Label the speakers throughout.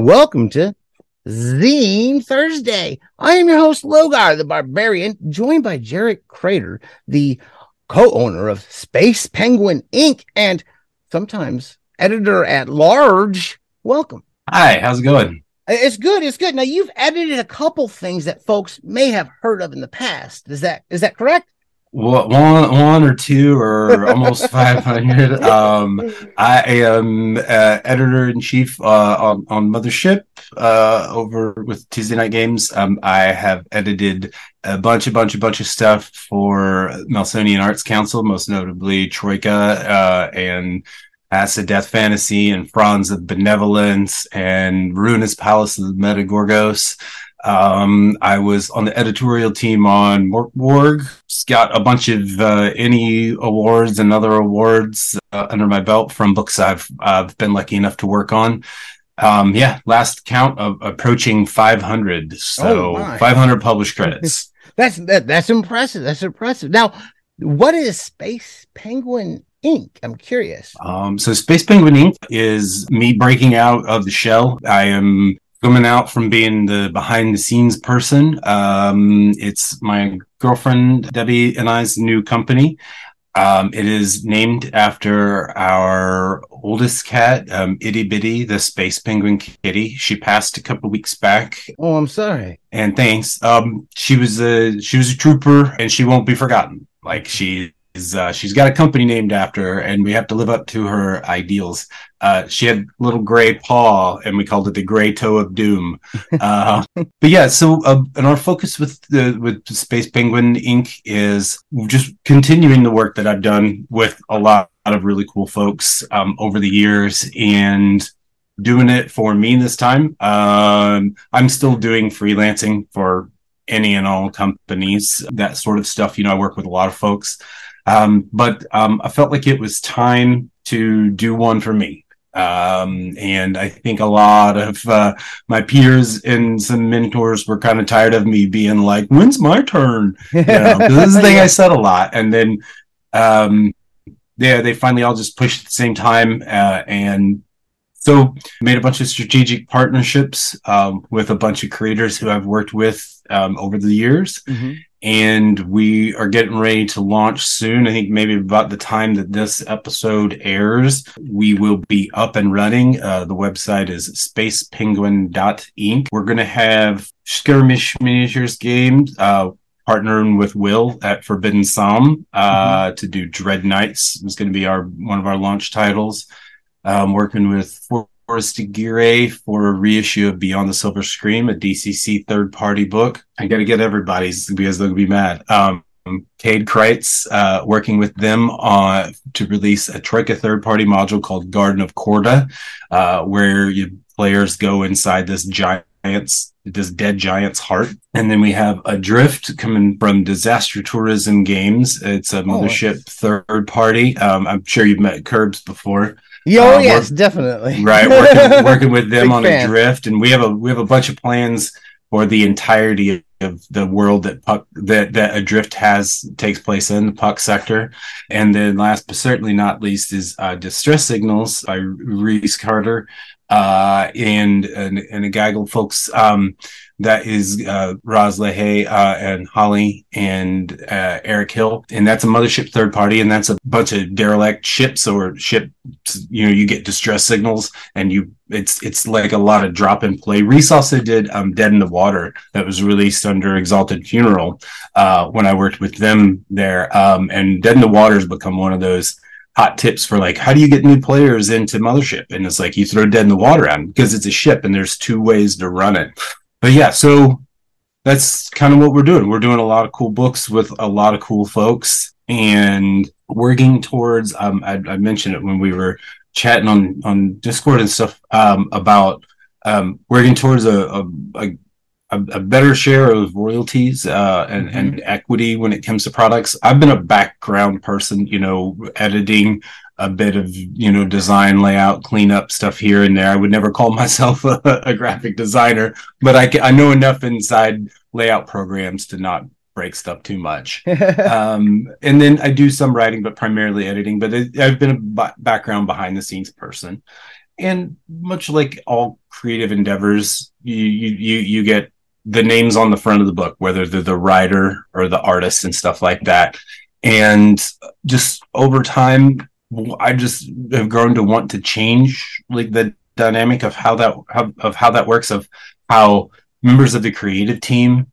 Speaker 1: Welcome to Zine Thursday. I am your host, Logar the Barbarian, joined by Jarrett Crater, the co owner of Space Penguin Ink., and sometimes editor at large. Welcome.
Speaker 2: Hi, how's it going?
Speaker 1: It's good. It's good. Now you've edited a couple things that folks may have heard of in the past. Is that is that correct?
Speaker 2: One, one or two or almost 500. Um, I am uh, editor in chief uh, on, on Mothership uh, over with Tuesday Knight Games. Um, I have edited a bunch, a bunch, a bunch of stuff for Melsonian Arts Council, most notably Troika uh, and Acid Death Fantasy and Fronds of Benevolence and Ruinous Palace of the Metagorgos. Um, I was on the editorial team on Mork got a bunch of uh, ENnie awards and other awards uh, under my belt from books I've I've been lucky enough to work on. Um, yeah, last count of approaching 500. So oh 500 published credits.
Speaker 1: that's that, that's impressive. That's impressive. Now, what is Space Penguin Ink? I'm curious.
Speaker 2: Um, so Space Penguin Ink. is me breaking out of the shell. I am coming out from being the behind the scenes person. Um, it's my girlfriend Debbie and I's new company. Um, it is named after our oldest cat, um, Itty Bitty, the space penguin kitty. She passed a couple weeks back.
Speaker 1: Oh, I'm sorry.
Speaker 2: And thanks. Um, she was a she was a trooper, and she won't be forgotten. Like she is uh, she's got a company named after her, and we have to live up to her ideals. Uh, she had little gray paw, and we called it the gray toe of doom. Uh, but yeah, so uh, and our focus with the with Space Penguin Ink. is just continuing the work that I've done with a lot of really cool folks um, over the years, and doing it for me this time. Um, I'm still doing freelancing for any and all companies, that sort of stuff. You know, I work with a lot of folks. Um, but um, I felt like it was time to do one for me. Um, and I think a lot of uh, my peers and some mentors were kind of tired of me being like, "When's my turn?" You know, this is the thing. I said a lot, and then um, yeah, they finally all just pushed at the same time, uh, and so made a bunch of strategic partnerships um, with a bunch of creators who I've worked with um, over the years. Mm-hmm and we are getting ready to launch soon. I think maybe about the time that this episode airs, we will be up and running. Uh, the website is spacepenguin.ink. We're going to have skirmish miniatures games. Uh, partnering with Will at Forbidden Psalm uh, mm-hmm. to do Dread Knights. It's going to be our one of our launch titles. Um, working with Forrest Aguirre for a reissue of Beyond the Silver Scream, a DCC third party book. I got to get everybody's because they'll be mad. Um, Cade Kreitz, uh, working with them on to release a Troika third party module called Garden of Korda, uh, where you players go inside this giant's this dead giant's heart. And then we have Adrift coming from Disaster Tourism Games. It's a oh, mothership oh, third party. Um, I'm sure you've met Curbs before.
Speaker 1: Oh um, yes, definitely.
Speaker 2: Right, working, working with them on fan. drift, and we have a we have a bunch of plans for the entirety of the world that puck that that adrift has takes place in the puck sector and then last but certainly not least is uh, distress signals by reese carter uh, and, and and a gaggle folks um, that is uh, Roz Lehay uh, and Holly and uh, Eric Hill, and that's a mothership third party, and that's a bunch of derelict ships or ship. You know, you get distress signals, and you it's it's like a lot of drop and play. Reese also did um, Dead in the Water that was released under Exalted Funeral uh, when I worked with them there, um, and Dead in the Water has become one of those hot tips for like how do you get new players into mothership and it's like you throw dead in the water on because it's a ship and there's two ways to run it but yeah, so that's kind of what we're doing. We're doing a lot of cool books with a lot of cool folks and working towards. Um, I, I mentioned it when we were chatting on on Discord and stuff um, about um, working towards a, a, a a, better share of royalties uh, and, mm-hmm. and equity when it comes to products. I've been a background person, you know, editing a bit of you know design layout cleanup stuff here and there. I would never call myself a, a graphic designer but I, I know enough inside layout programs to not break stuff too much. Um, and then i do some writing but primarily editing but i've been a b- background behind the scenes person. And much like all creative endeavors, you you you, you get the names on the front of the book, whether they're the writer or the artist and stuff like that. And just over time, I just have grown to want to change like the dynamic of how that how, of how that works of how members of the creative team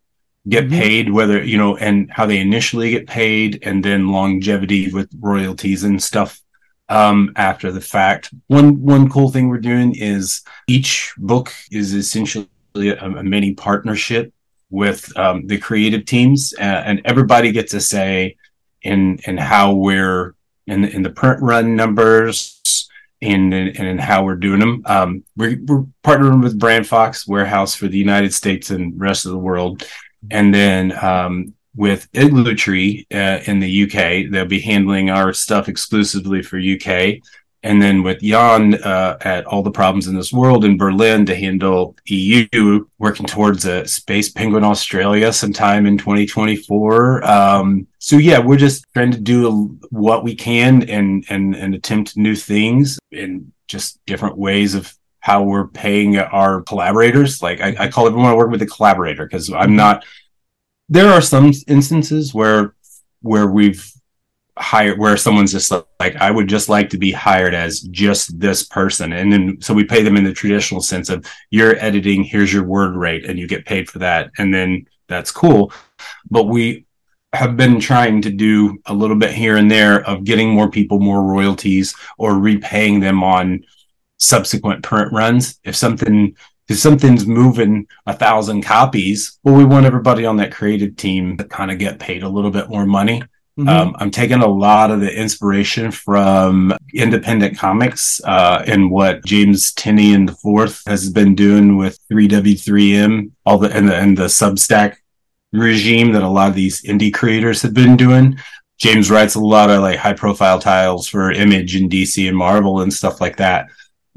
Speaker 2: get mm-hmm. paid whether you know and how they initially get paid and then longevity with royalties and stuff um, after the fact one one cool thing we're doing is each book is essentially a, a mini partnership with um, the creative teams uh, and everybody gets a say in in how we're in the, in the print run numbers and and in how we're doing them. Um, we're, we're partnering with Brand Fox Warehouse for the United States and rest of the world, and then um, with Igloo Tree uh, in the UK, they'll be handling our stuff exclusively for UK and then with Jan uh, at All the Problems in This World in Berlin to handle EU, working towards a Space Penguin Australia sometime in 2024. Um, so yeah, we're just trying to do what we can and and and attempt new things in just different ways of how we're paying our collaborators. Like I, I call everyone I work with a collaborator because I'm not. There are some instances where where we've hired where someone's just like i would just like to be hired as just this person. And then so we pay them in the traditional sense of you're editing here's your word rate and you get paid for that. And then that's cool. But we have been trying to do a little bit here and there of getting more people more royalties or repaying them on subsequent print runs. If something if something's moving a thousand copies well we want everybody on that creative team to kind of get paid a little bit more money Mm-hmm. Um, I'm taking a lot of the inspiration from independent comics uh, and what James Tynion the fourth has been doing with 3W3M, all the and the and the Substack regime that a lot of these indie creators have been doing. James writes a lot of like high profile titles for Image and DC and Marvel and stuff like that,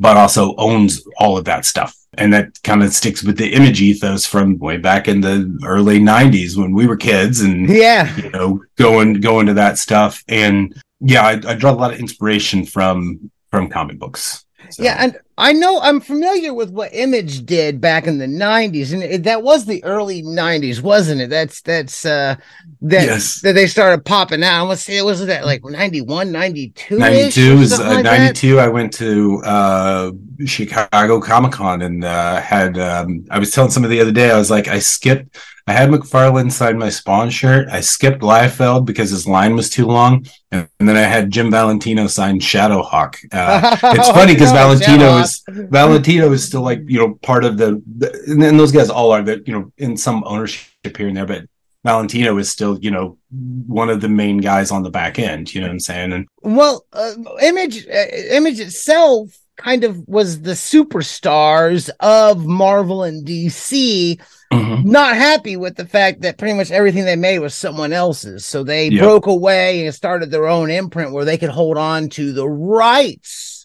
Speaker 2: but also owns all of that stuff and that kind of sticks with the image ethos from way back in the early 90s when we were kids and
Speaker 1: yeah.
Speaker 2: you know going going to that stuff. And yeah I, I draw a lot of inspiration from from comic books.
Speaker 1: So. Yeah, and I know I'm familiar with what Image did back in the '90s, and it, that was the early '90s, wasn't it? That's that's uh that yes. that they started popping out. Let's see, was that like 91, 92?
Speaker 2: 92 is uh, like 92. That? I went to uh Chicago Comic Con and uh had um I was telling somebody the other day, I was like, I skipped I had McFarlane sign my Spawn shirt. I skipped Liefeld because his line was too long, and, and then I had Jim Valentino sign Shadowhawk. Uh, it's funny because Valentino is Valentino is still like you know part of the, the and, and those guys all are that you know in some ownership here and there, but Valentino is still, you know, one of the main guys on the back end. You know what I'm saying? And
Speaker 1: well, uh, Image, uh, Image itself kind of was the superstars of Marvel and DC Mm-hmm. Not happy with the fact that pretty much everything they made was someone else's. So they yep. broke away and started their own imprint where they could hold on to the rights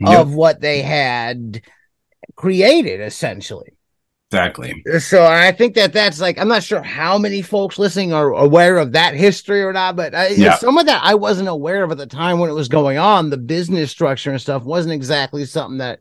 Speaker 1: yep. of what they had created, essentially.
Speaker 2: Exactly.
Speaker 1: So I think that that's like I'm not sure how many folks listening are aware of that history or not, but uh, I, yeah. some of that I wasn't aware of at the time when it was going on. The business structure and stuff wasn't exactly something that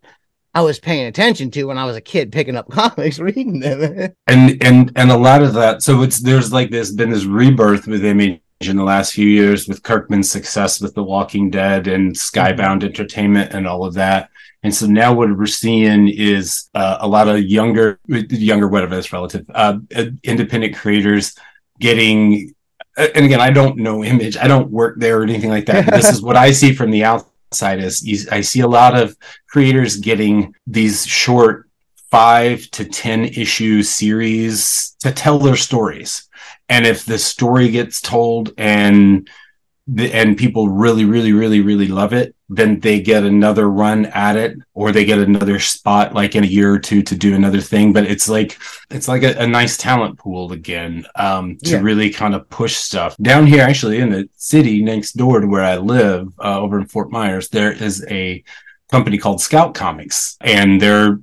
Speaker 1: I was paying attention to when I was a kid picking up comics, reading them.
Speaker 2: and and and a lot of that. So it's there's like this been this rebirth with Image in the last few years with Kirkman's success with The Walking Dead and Skybound. Entertainment and all of that. And so now what we're seeing is uh, a lot of younger, younger, whatever that's relative, uh, independent creators getting. And again, I don't know Image. I don't work there or anything like that. this is what I see from the outside is I see a lot of creators getting these short five to 10 issue series to tell their stories. And if the story gets told and the, and people really, really, really, really love it, then they get another run at it, or they get another spot like in a year or two to do another thing. But it's like it's like a, a nice talent pool again um, to yeah. really kind of push stuff down here. Actually, in the city next door to where I live, uh, over in Fort Myers, there is a company called Scout Comics, and they're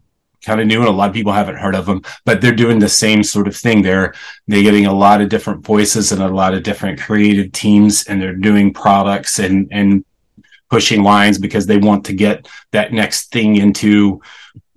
Speaker 2: kind of new and a lot of people haven't heard of them but they're doing the same sort of thing. They're they're getting a lot of different voices and a lot of different creative teams and they're doing products and and pushing lines because they want to get that next thing into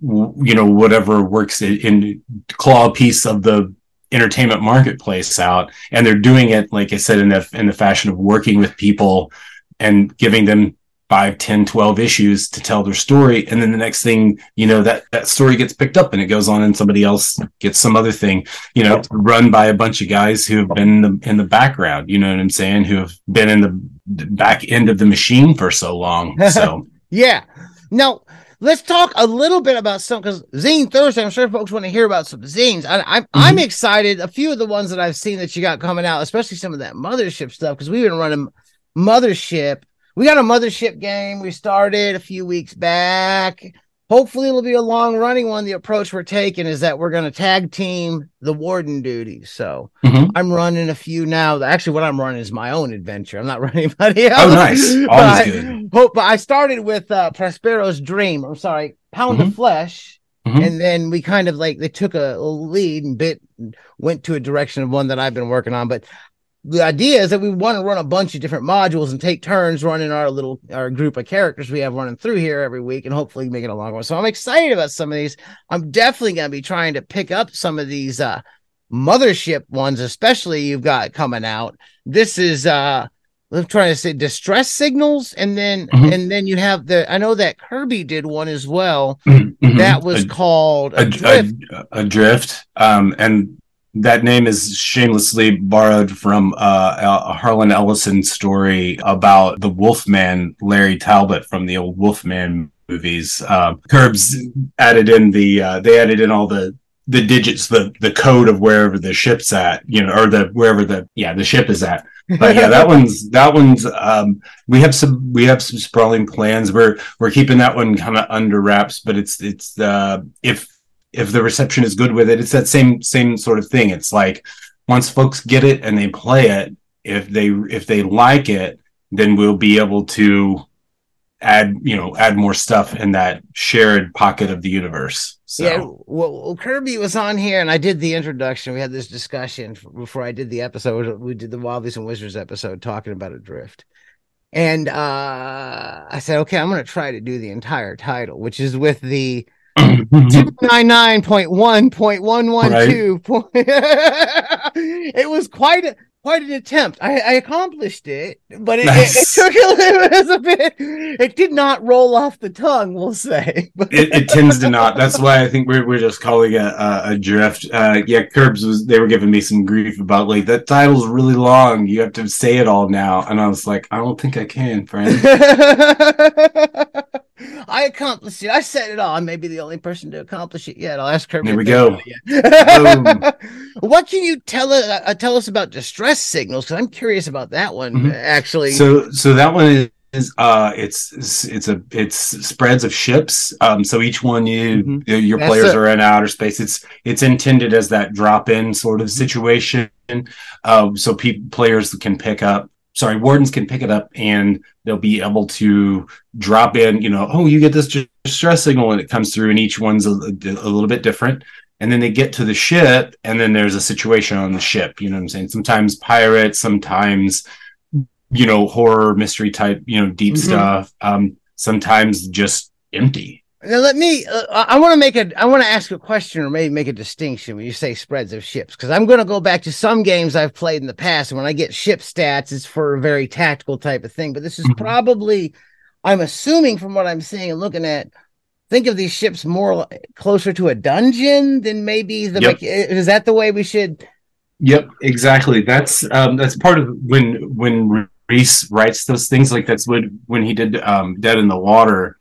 Speaker 2: you know whatever works in, in claw piece of the entertainment marketplace out. And they're doing it like i said in the in the fashion of working with people and giving them 5 10 12 issues to tell their story and then the next thing you know that that story gets picked up and it goes on and somebody else gets some other thing you know run by a bunch of guys who have been in the, in the background you know what i'm saying who have been in the back end of the machine for so long so.
Speaker 1: Yeah. Now let's talk a little bit about some because zine thursday i'm sure folks want to hear about some zines. I, I'm, mm-hmm. I'm excited. A few of the ones that i've seen that you got coming out especially some of that mothership stuff because we've been running mothership we got a mothership game we started a few weeks back. Hopefully, it'll be a long running one. The approach we're taking is that we're going to tag team the warden duties. So mm-hmm. I'm running a few now. Actually, what I'm running is my own adventure. I'm not running anybody else.
Speaker 2: Oh, nice. Always good.
Speaker 1: Hope, but I started with uh, Prospero's Dream. I'm sorry, Pound mm-hmm. of Flesh. Mm-hmm. And then we kind of like they took a, a lead and bit went to a direction of one that I've been working on. But the idea is that we want to run a bunch of different modules and take turns running our little our group of characters we have running through here every week and hopefully make it a long one. So I'm excited about some of these. I'm definitely going to be trying to pick up some of these uh mothership ones, especially you've got coming out. This is uh I'm trying to say distress signals, and then mm-hmm. and then you have the. I know that Kirby did one as well. Mm-hmm. That was
Speaker 2: a,
Speaker 1: called
Speaker 2: Adrift. A, a, Adrift. Um, and that name is shamelessly borrowed from uh, a Harlan Ellison story about the Wolfman Larry Talbot from the old Wolfman movies. Uh, Curbs added in the uh, they added in all the the digits, the the code of wherever the ship's at, you know, or the wherever the yeah the ship is at. But yeah, that one's that one's um, we have some we have some sprawling plans. We're we're keeping that one kind of under wraps, but it's it's uh, if if the reception is good with it, it's that same same sort of thing. It's like once folks get it and they play it, if they if they like it, then we'll be able to add you know add more stuff in that shared pocket of the universe. So.
Speaker 1: Yeah, well, Kirby was on here, and I did the introduction. We had this discussion before I did the episode. We did the Wildlies and Wizards episode talking about Adrift. And uh, I said, okay, I'm going to try to do the entire title, which is with the 299.1.112. it was quite a quite an attempt. I, I accomplished it, but it, nice. it, it took a, it a bit. It did not roll off the tongue, we'll say.
Speaker 2: it, it, tends to not. That's why I think we're we're just calling it a, a drift. Uh, yeah, Curbs was. They were giving me some grief about like that title's really long. You have to say it all now, and I was like, I don't think I can, friend.
Speaker 1: I accomplished it. I said it all. I may be the only person to accomplish it yet. I'll ask her.
Speaker 2: There we go.
Speaker 1: what can you tell us? Uh, tell us about distress signals? Because I'm curious about that one. Mm-hmm. Actually,
Speaker 2: so so that one is uh it's it's a it's spreads of ships um so each one you mm-hmm. your That's players a- are in outer space it's it's intended as that drop in sort of mm-hmm. situation uh, so pe- players can pick up sorry, wardens can pick it up and they'll be able to drop in, you know, oh, you get this distress signal when it comes through, and each one's a, a, little bit different. And then they get to the ship, and then there's a situation on the ship. You know what I'm saying? Sometimes pirates, sometimes, you know, horror, mystery type, you know, deep mm-hmm. stuff. Um, sometimes just empty
Speaker 1: now let me. Uh, I want to make a. I want to ask a question, or maybe make a distinction when you say spreads of ships, because I'm going to go back to some games I've played in the past, and when I get ship stats, it's for a very tactical type of thing. But this is mm-hmm. probably, I'm assuming from what I'm seeing and looking at, think of these ships more closer to a dungeon than maybe the. Yep. Is that the way we should?
Speaker 2: Yep, exactly. That's um, that's part of when when Reese writes those things. Like that's when when he did um, Dead in the Water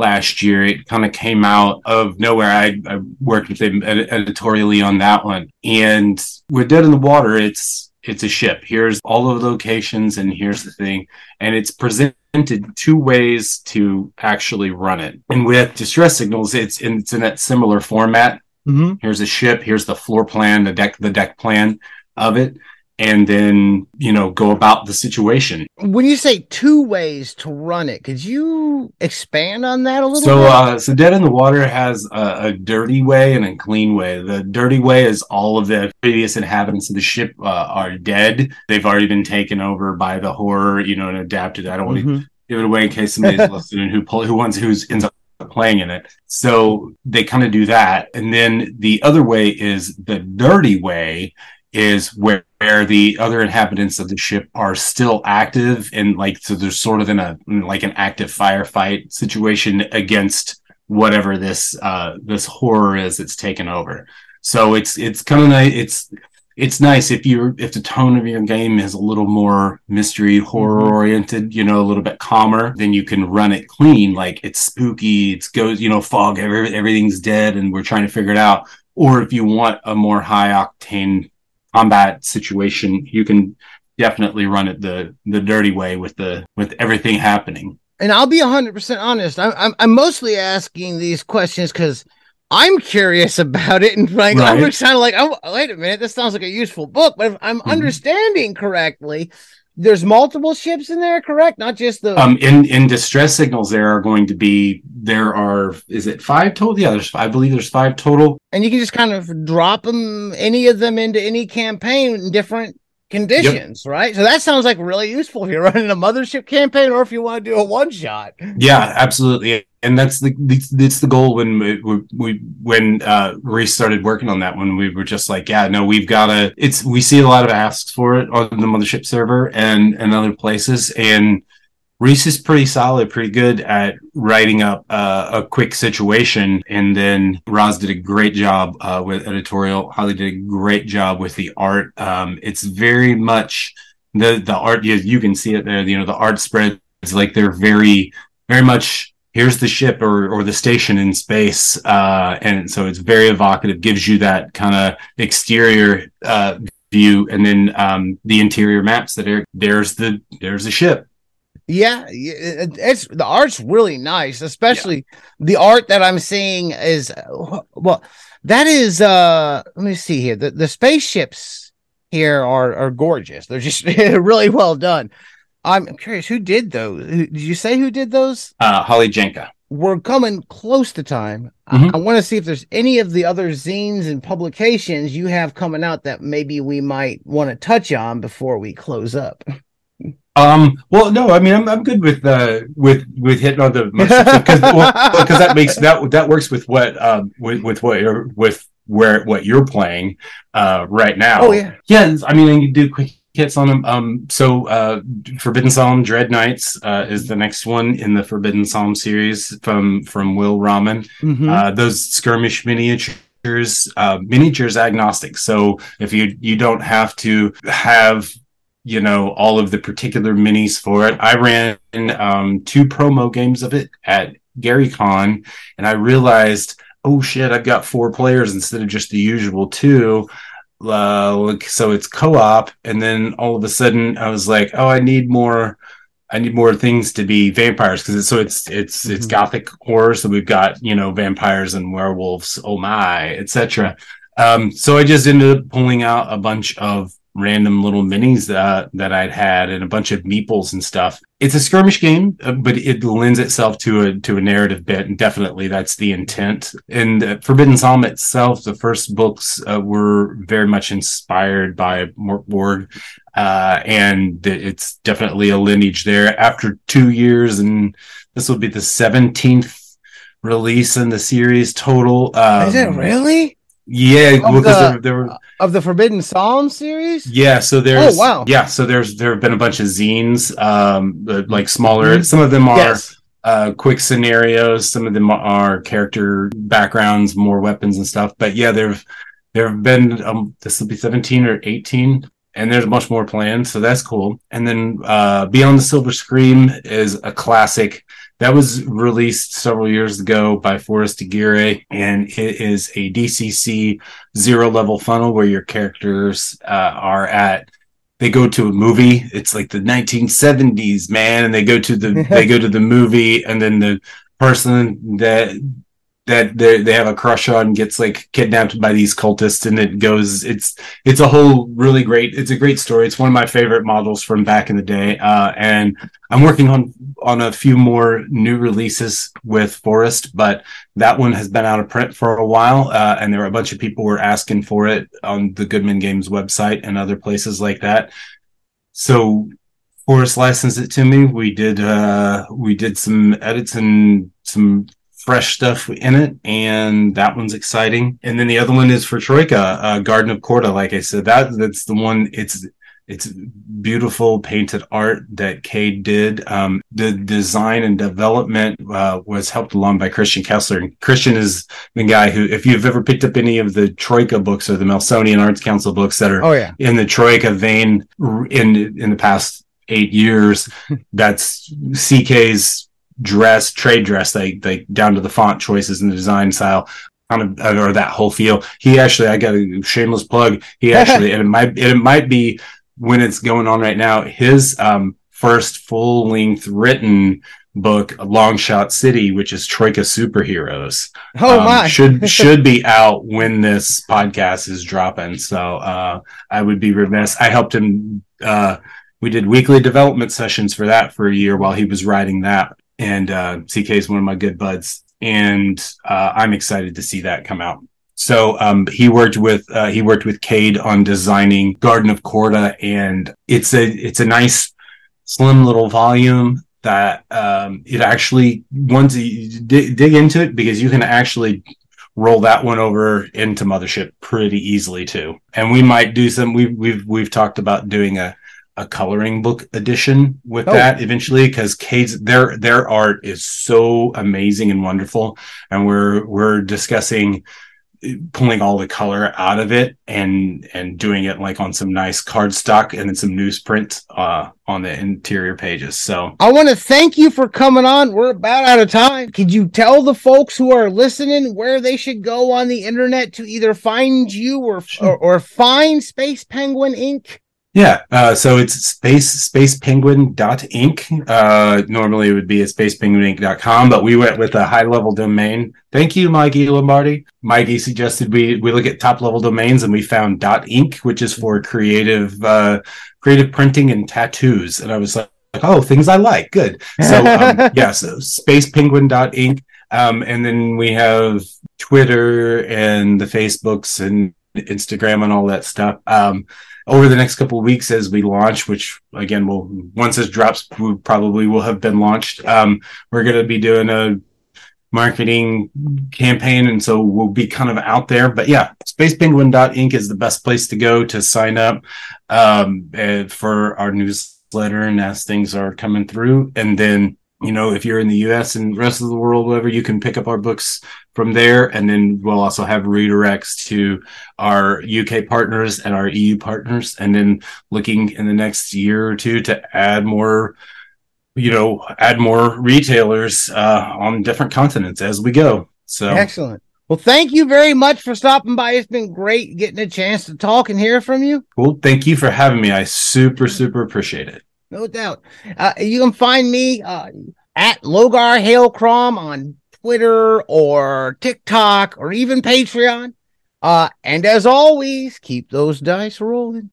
Speaker 2: last year. It kind of came out of nowhere. I, I worked with him editorially on that one, and we're dead in the water. It's it's a ship. Here's all of the locations, and here's the thing, and it's presented two ways to actually run it. And with distress signals, it's in, it's in that similar format. Mm-hmm. Here's a ship. Here's the floor plan, the deck, the deck plan of it and then you know go about the situation
Speaker 1: when you say two ways to run it could you expand on that a little
Speaker 2: so bit? uh so dead in the water has a, a, dirty way and a clean way the dirty way is all of the previous inhabitants of the ship uh, are dead they've already been taken over by the horror you know and adapted i don't want mm-hmm. to give it away in case somebody's listening who pull, who wants who's ends up playing in it. So they kind of do that, and then the other way is the dirty way is where, where the other inhabitants of the ship are still active and like so they're sort of in a like an active firefight situation against whatever this uh this horror is that's taken over. So it's it's kind of nice it's it's nice if you're if the tone of your game is a little more mystery horror oriented you know a little bit calmer then you can run it clean. Like it's spooky it's goes you know fog every, everything's dead and we're trying to figure it out. Or if you want a more high octane combat situation you can definitely run it the the dirty way with the with everything happening
Speaker 1: and I'll be 100% honest. I'm, I'm, I'm mostly asking these questions because I'm curious about it. And like,
Speaker 2: Right.
Speaker 1: I'm kind of like, oh, wait a minute, this sounds like a useful book. But if I'm
Speaker 2: Mhm.
Speaker 1: understanding correctly, there's multiple ships in there, correct? Not just the.
Speaker 2: um in in distress signals there are going to be there are is it five total yeah there's i believe there's five total
Speaker 1: and you can just kind of drop them, any of them into any campaign in different conditions, right? So that sounds like really useful if you're running a mothership campaign or if you want to do a one shot.
Speaker 2: Yeah, absolutely, and that's the that's the goal when we, we, when uh, Reese started working on that one. We were just like, yeah, no, we've got to. It's we see a lot of asks for it on the mothership server and and other places, and Reese is pretty solid, pretty good at writing up uh, a quick situation, and then Roz did a great job uh, with editorial. Holly did a great job with the art. Um, it's very much the the art. You, you can see it there. You know, the art spreads like they're very very much here's the ship or or the station in space uh and so it's very evocative gives you that kind of exterior uh view and then um the interior maps that are there's the there's the ship
Speaker 1: Yeah, yeah, it's the art's really nice, especially the art that I'm seeing is well, that is uh let me see here. The the spaceships here are are gorgeous. They're just really well done. I'm curious who did those. Did you say who did those?
Speaker 2: uh holly jenka
Speaker 1: We're coming close to time. I-
Speaker 2: Mhm.
Speaker 1: I, want to see if there's any of the other zines and publications you have coming out that maybe we might want to touch on before we close up.
Speaker 2: um well no i mean i'm, I'm good with uh with with hitting on the because well, because that makes that that works with what um with with what you're with where what you're playing uh right now
Speaker 1: Oh yeah.
Speaker 2: Yeah, I mean, you do quick hits on them. Um, so uh, Forbidden Psalm Dread Knights uh, is the next one in the Forbidden Psalm series from from Will Rahman.
Speaker 1: Mhm.
Speaker 2: Uh, those skirmish miniatures, uh, miniatures agnostic. So if you you don't have to have you know all of the particular minis for it. I ran um, two promo games of it at Gary GaryCon, and I realized, oh shit, I've got four players instead of just the usual two. Uh, like, so it's co-op, and then all of a sudden I was like, oh, I need more. I need more things to be vampires because so it's it's it's
Speaker 1: Mhm.
Speaker 2: gothic horror. So we've got you know vampires and werewolves, oh my, etc. Um, so I just ended up pulling out a bunch of random little minis that that I'd had and a bunch of meeples and stuff. It's a skirmish game, uh, but it lends itself to a to a narrative bit, and definitely that's the intent. And uh, Forbidden Psalm itself, the first books uh, were very much inspired by Mork Borg, uh, and it's definitely a lineage there. After two years, and this will be the seventeenth release in the series total. Um,
Speaker 1: Is it really?
Speaker 2: Yeah,
Speaker 1: Of
Speaker 2: because
Speaker 1: the-
Speaker 2: there, there were
Speaker 1: Of the Forbidden Psalm series?
Speaker 2: yeah, so there's
Speaker 1: Oh, wow.
Speaker 2: yeah, so there's there have been a bunch of zines, um, like smaller.
Speaker 1: Mhm.
Speaker 2: Some of them are
Speaker 1: Yes.
Speaker 2: uh, quick scenarios. Some of them are character backgrounds, more weapons and stuff. But yeah, there've there have been um, this will be 17 or 18, and there's much more planned, so that's cool. And then uh, Beyond the Silver Scream is a classic that was released several years ago by Forrest Aguirre, and it is a DCC zero level funnel where your characters uh, are at they go to a movie. It's like the 1970s man and they go to the they go to the movie and then the person that that they, they have a crush on gets like kidnapped by these cultists and it goes it's it's a whole really great it's a great story it's one of my favorite models from back in the day uh and i'm working on on a few more new releases with Forrest but that one has been out of print for a while uh, and there were a bunch of people were asking for it on the goodman games website and other places like that so Horus licensed it to me. We did uh we did some edits and some fresh stuff in it, and that one's exciting. And then the other one is for Troika, uh, Garden of Korda. Like I said, that that's the one. It's it's beautiful painted art that Cade did. Um, the design and development uh, was helped along by Christian Kessler. And Christian is the guy who, if you've ever picked up any of the Troika books or the Melsonian Arts Council books that are
Speaker 1: oh, yeah.
Speaker 2: in the Troika vein in in the past eight years, that's CK's dress, trade dress, like like down to the font choices and the design style kind of or that whole feel. He actually, I got a shameless plug. He actually, and it might it might be when it's going on right now, his um, first full length written book, Long Shot City, which is Troika Superheroes.
Speaker 1: Oh um, my!
Speaker 2: should should be out when this podcast is dropping. So uh, I would be remiss. I helped him. Uh, we did weekly development sessions for that for a year while he was writing that. And uh, CK is one of my good buds, and uh, I'm excited to see that come out. So um, he worked with uh, he worked with Cade on designing Garden of Corda, and it's a it's a nice slim little volume that um, it actually once you dig, dig into it because you can actually roll that one over into Mothership pretty easily too. And we might do some. We've we've we've talked about doing a a coloring book edition with oh. that eventually because Cade's their their art is so amazing and wonderful, and we're we're discussing pulling all the color out of it and and doing it like on some nice cardstock and then some newsprint uh, on the interior pages. So
Speaker 1: I want to thank you for coming on. We're about out of time. Could you tell the folks who are listening where they should go on the internet to either find you or or, or find Space Penguin Ink.
Speaker 2: Yeah, uh, so it's space penguin spacepenguin.ink. Uh, normally it would be at spacepenguinink.com, but we went with a high level domain. Thank you, Mikey Lombardi. Mikey suggested we we look at top level domains, and we found dot .ink, which is for creative uh, creative printing and tattoos. And I was like, oh, things I like. Good. So um, yeah, so spacepenguin.ink. Um, and then we have Twitter and the Facebooks and Instagram and all that stuff. Um, over the next couple weeks as we launch, which again will once this drops, we probably will have been launched. Um, we're going to be doing a marketing campaign, and so we'll be kind of out there. But yeah, spacepenguin.ink is the best place to go to sign up um, for our newsletter and as things are coming through, and then you know, if you're in the US and the rest of the world, whatever, you can pick up our books from there. And then we'll also have redirects to our UK partners and our EU partners. And then looking in the next year or two to add more, you know, add more retailers uh, on different continents as we go. So
Speaker 1: excellent. Well, thank you very much for stopping by. It's been great getting a chance to talk and hear from you.
Speaker 2: Well, thank you for having me. I super, super appreciate it
Speaker 1: no doubt. Uh, you can find me uh, at Logar Hailcrom on Twitter or TikTok or even Patreon. Uh, and as always, keep those dice rolling.